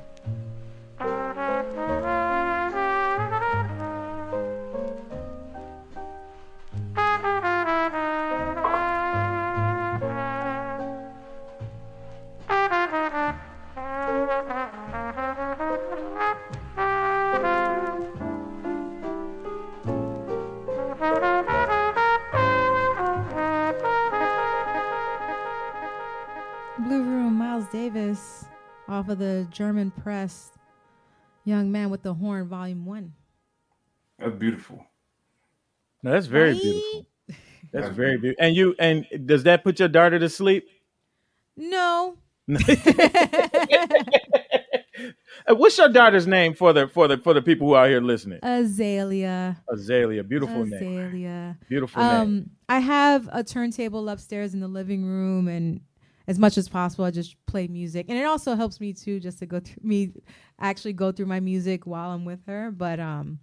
German press, Young Man with the Horn, Volume 1. That's beautiful. No, that's very Right? beautiful. That's very beautiful. And you and does that put your daughter to sleep? No. What's your daughter's name for the for the for the people who are here listening? Azalea. Azalea, beautiful name. Azalea. Beautiful name. Um, I have a turntable upstairs in the living room, and as much as possible, I just play music, and it also helps me too, just to go through me, actually go through my music while I'm with her, but um,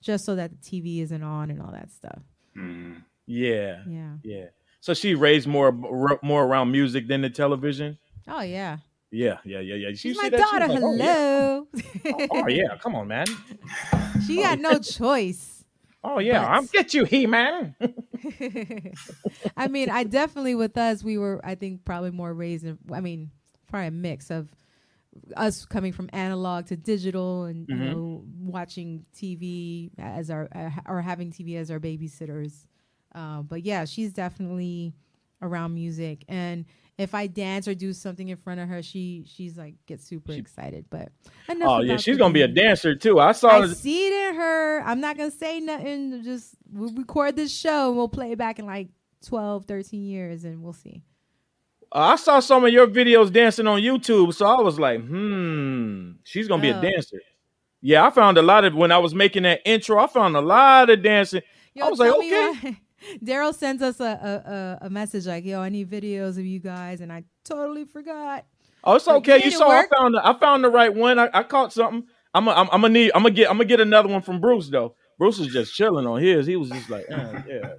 just so that the TV isn't on and all that stuff. Mm. Yeah, Yeah. yeah. So she raised more more around music than the television. Oh yeah, Yeah, yeah, yeah, yeah. She's my that? She daughter. was like, oh, yeah. Hello. Oh yeah, come on, man. she got no choice. Oh yeah, But- I'll get you, He Man. I mean, I definitely with us, we were, I think, probably more raised. In, I mean, probably a mix of us coming from analog to digital, and Mhm. you know, watching TV as our uh, or having TV as our babysitters. Uh, but yeah, she's definitely around music, and if I dance or do something in front of her, she she's like gets super excited. But Oh yeah, she's gonna be a dancer too. I saw. I see it in her. I'm not gonna say nothing. Just we'll record this show and we'll play it back in like 12, 13 years, and we'll see. I saw some of your videos dancing on YouTube, so I was like, hmm, she's gonna be Oh. a dancer. Yeah, I found a lot of when I was making that intro. I found a lot of dancing. I was like, okay. why- Daryle sends us a, a, a, a message like, "Yo, I need videos of you guys," and I totally forgot. Oh, it's Like, okay. You it saw work. I found the, I found the right one. I, I caught something. I'm a, I'm, I'm gonna need I'm gonna get I'm gonna get another one from Bruce though. Bruce was just chilling on his. He was just like, uh, yeah,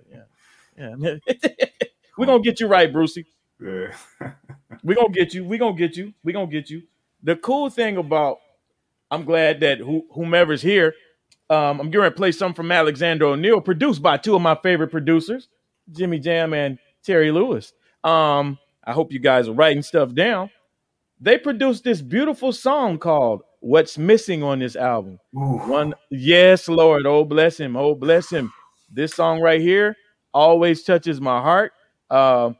yeah, yeah. We're gonna get you right, Brucey. Yeah. we gonna get you. We're gonna get you. We're gonna get you. The cool thing about I'm glad that who, whomever's here, um, I'm going to play some from Alexander O'Neal, produced by two of my favorite producers, Jimmy Jam and Terry Lewis. Um, I hope you guys are writing stuff down. They produced this beautiful song called "What's Missing" on this album. One, yes, Lord, oh bless him, oh bless him. This song right here always touches my heart. Uh,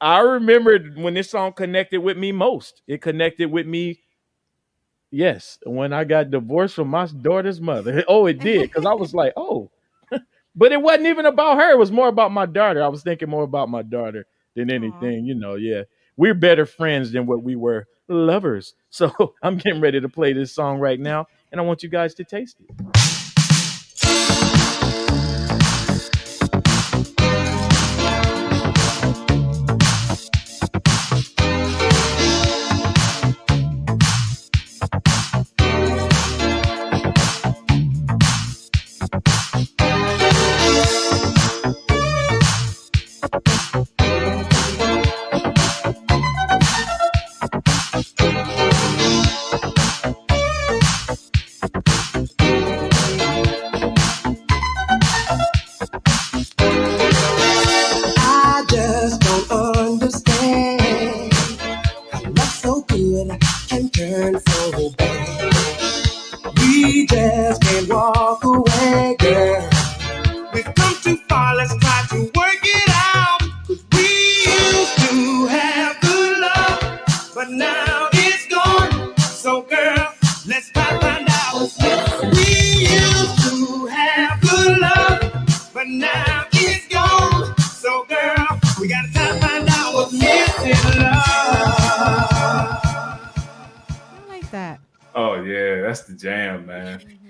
I remember when this song connected with me most. It connected with me Yes, when I got divorced from my daughter's mother. Oh, it did because I was like, oh, but it wasn't even about her. It was more about my daughter. I was thinking more about my daughter than anything. You know, yeah, we're better friends than what we were lovers. So I'm getting ready to play this song right now, and I want you guys to taste it. We just can't walk away, girl. We've come too far, let's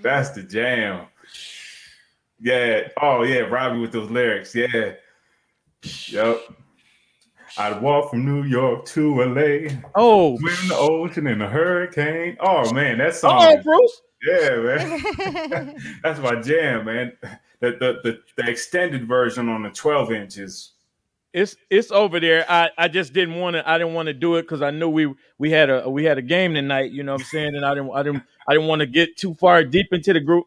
That's the jam. Yeah. Oh yeah, Robbie with those lyrics. Yeah. Yep. I'd walk from New York to LA. Oh, swim the ocean in a hurricane. Oh man, that song. Oh, Bruce. Yeah, man. That's my jam, man. The, the the the extended version on the 12 inches. It's it's over there. I, I just didn't want to I didn't want to do it because I knew we we had a we had a game tonight. You know what I'm saying? And I didn't I didn't I didn't want to get too far deep into the group.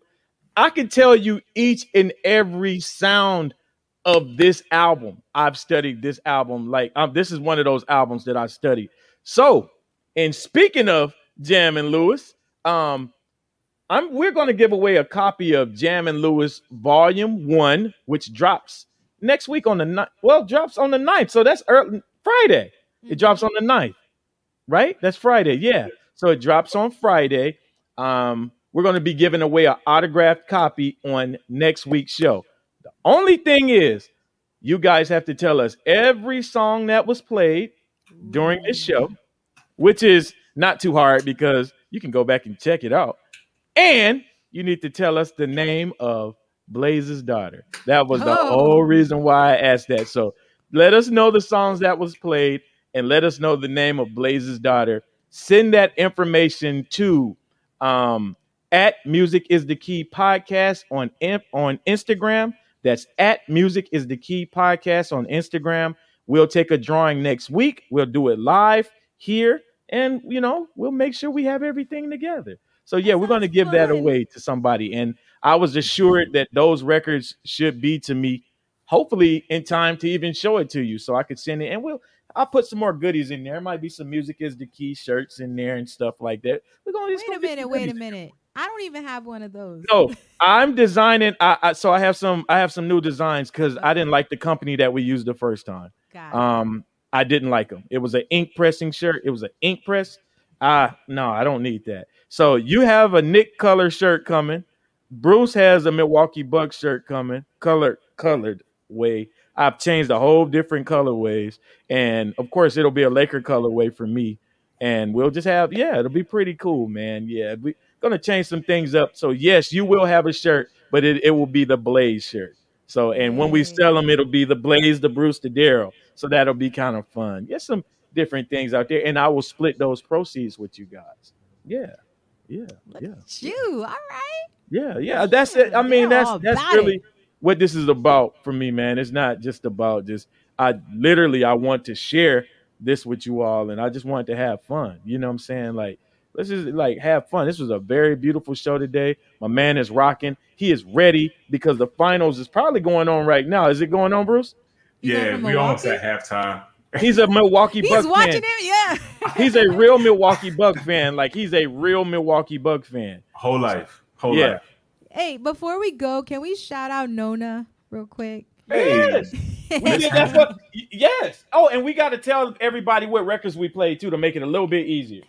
I can tell you each and every sound of this album. I've studied this album like um, this is one of those albums that I studied. So, and speaking of Jam and Lewis, um, I'm we're going to give away a copy of Jam and Lewis Volume One, which drops next week on the ni- well, drops on the 9th. So that's early, Friday. It drops on the 9th, right? That's Friday. Yeah. So it drops on Friday. Um, we're going to be giving away an autographed copy on next week's show. The only thing is, you guys have to tell us every song that was played during this show, which is not too hard because you can go back and check it out. And you need to tell us the name of Blaze's daughter. That was the Oh. whole reason why I asked that. So let us know the songs that was played and let us know the name of Blaze's daughter. Send that information to um, at Music is the Key podcast on on Instagram. That's at Music is the Key podcast on Instagram. We'll take a drawing next week. We'll do it live here, and you know we'll make sure we have everything together. So yeah, we're going to give that away to somebody, and I was assured that those records should be to me, hopefully in time to even show it to you, so I could send it, and we'll. I'll put some more goodies in there. Might be some music is the key shirts in there and stuff like that. We're gonna Wait a minute, wait a minute. I don't even have one of those. no, I'm designing. I, I so I have some. I have some new designs because I didn't like the company that we used the first time. Got Um, I didn't like them. It was an ink pressing shirt. It was an ink press. Ah, no, I don't need that. So you have a Nick Color shirt coming. Bruce has a Milwaukee Bucks shirt coming, colored colored way. I've changed a whole different colorways, and of course it'll be a Laker colorway for me. And we'll just have yeah, it'll be pretty cool, man. Yeah, we're gonna change some things up. So yes, you will have a shirt, but it, it will be the Blaze shirt. So and when we mm. sell them, it'll be the Blaze, the Bruce, the Daryle. So that'll be kind of fun. Get some different things out there, and I will split those proceeds with you guys. Yeah, yeah, yeah. you. All right. Yeah, yeah, that's it. I mean, that's that's really it. What this is about for me, man. It's not just about just I literally I want to share this with you all and I just want to have fun. You know what I'm saying? Like let's just like have fun. This was a very beautiful show today. My man is rocking. He is ready because the finals is probably going on right now. Is it going on, Bruce? Yeah, we almost at halftime. He's a Milwaukee He's Bucks watching fan. it. Yeah. He's a real Milwaukee Buck fan. Like he's a real Milwaukee Buck fan. Whole life. Whole Yeah. life. Hey, before we go, can we shout out Nona real quick? Hey. Yes. We did that for, y- yes. Oh, and we got to tell everybody what records we played too to make it a little bit easier.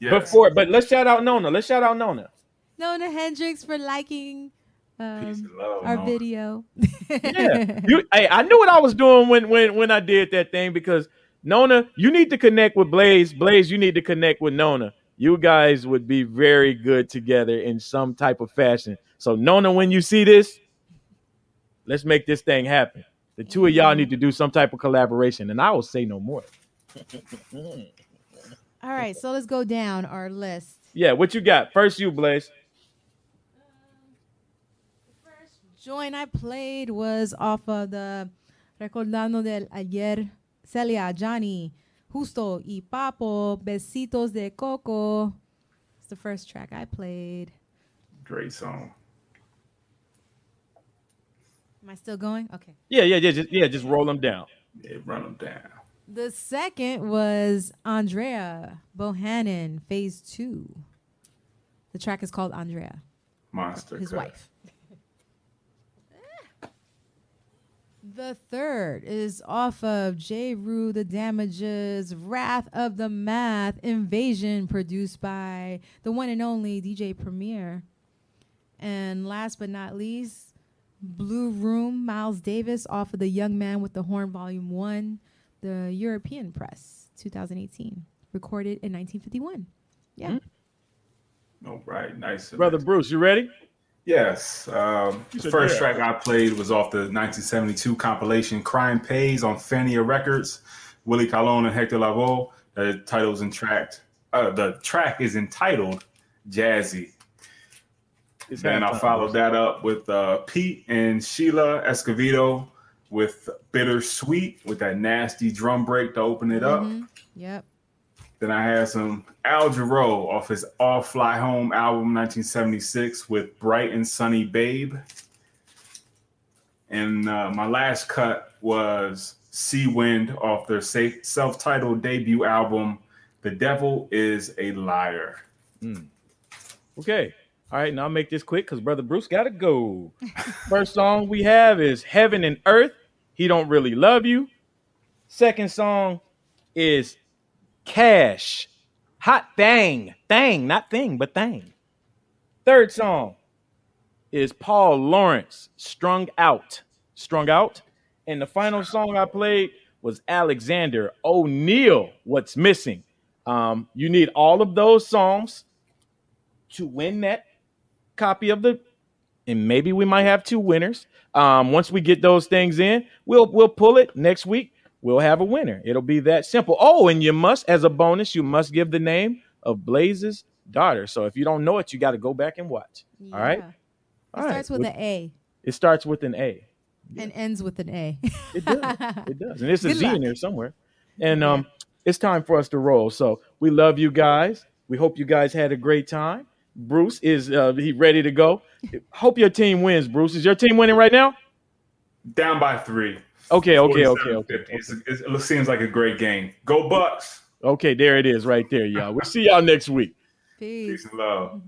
Yes. Before, but let's shout out Nona. Let's shout out Nona. Nona Hendryx for liking um, love, our Nona. video. Yeah. You, hey, I knew what I was doing when when when I did that thing because Nona, you need to connect with Blaze. Blaze, you need to connect with Nona. You guys would be very good together in some type of fashion. So Nona, when you see this, let's make this thing happen. The two of y'all need to do some type of collaboration, and I will say no more. All right, so let's go down our list. Yeah, what you got? First, you Blaze. Joint I played was off of the Recordando del Ayer, Celia, Johnny, Justo y Papo, Besitos de Coco. It's the first track I played. Great song. Am I still going? Okay. Yeah, yeah, yeah, just yeah, just roll them down. Yeah, run them down. The second was Andrea Bohannon, Phase Two. The track is called Andrea, Monster. his cut. wife. The third is off of Jeru the Damaja's, Wrath of the Math, Invasion, produced by the one and only DJ Premier. And last but not least, Blue Room, Miles Davis, off of The Young Man with the Horn, Volume 1, the European Press, 2018, recorded in 1951. Yeah. Mm-hmm. All right, nice. Brother Bruce, you ready? Yes. Um, the first track I played was off the 1972 compilation Crime Pays on Fania Records. Willie Colon and Hector Lavoe. The title's in track. Uh, the track is entitled Jazzy. It's then I followed that up with uh, Pete and Sheila Escovedo with Bittersweet with that nasty drum break to open it up. Mhm. Yep. Then I had some Al Jarreau off his All Fly Home album 1976 with Bright and Sunny Babe. And uh, my last cut was Seawind off their self titled debut album, The Devil is a Liar. Okay. All right, now I'll make this quick because brother Bruce gotta go. First song we have is Heaven and Earth. He don't really love you. Second song is Cash. Hot thing. Thing, not thing, but thing. Third song is Paul Laurence, Strung Out. Strung Out. And the final song I played was Alexander O'Neal, What's Missing. Um, you need all of those songs to win that copy of the and maybe we might have two winners. Um, once we get those things in, we'll we'll pull it next week. We'll have a winner. It'll be that simple. Oh, and you must, as a bonus, you must give the name of Blaze's daughter. So if you don't know it, you got to go back and watch. All right. Yeah. It All right. starts with an A It starts with an A. and ends with an A. It does. It does. And it's a Good Z in there somewhere. And um, it's time for us to roll. So we love you guys. We hope you guys had a great time. Bruce is uh, he ready to go. Hope your team wins. Bruce, is your team winning right now? Down by three. Okay, okay, okay, okay. It's, it's, it seems like a great game. Go Bucks. Okay, there it is right there, y'all. We'll see y'all next week. Peace. Peace and love.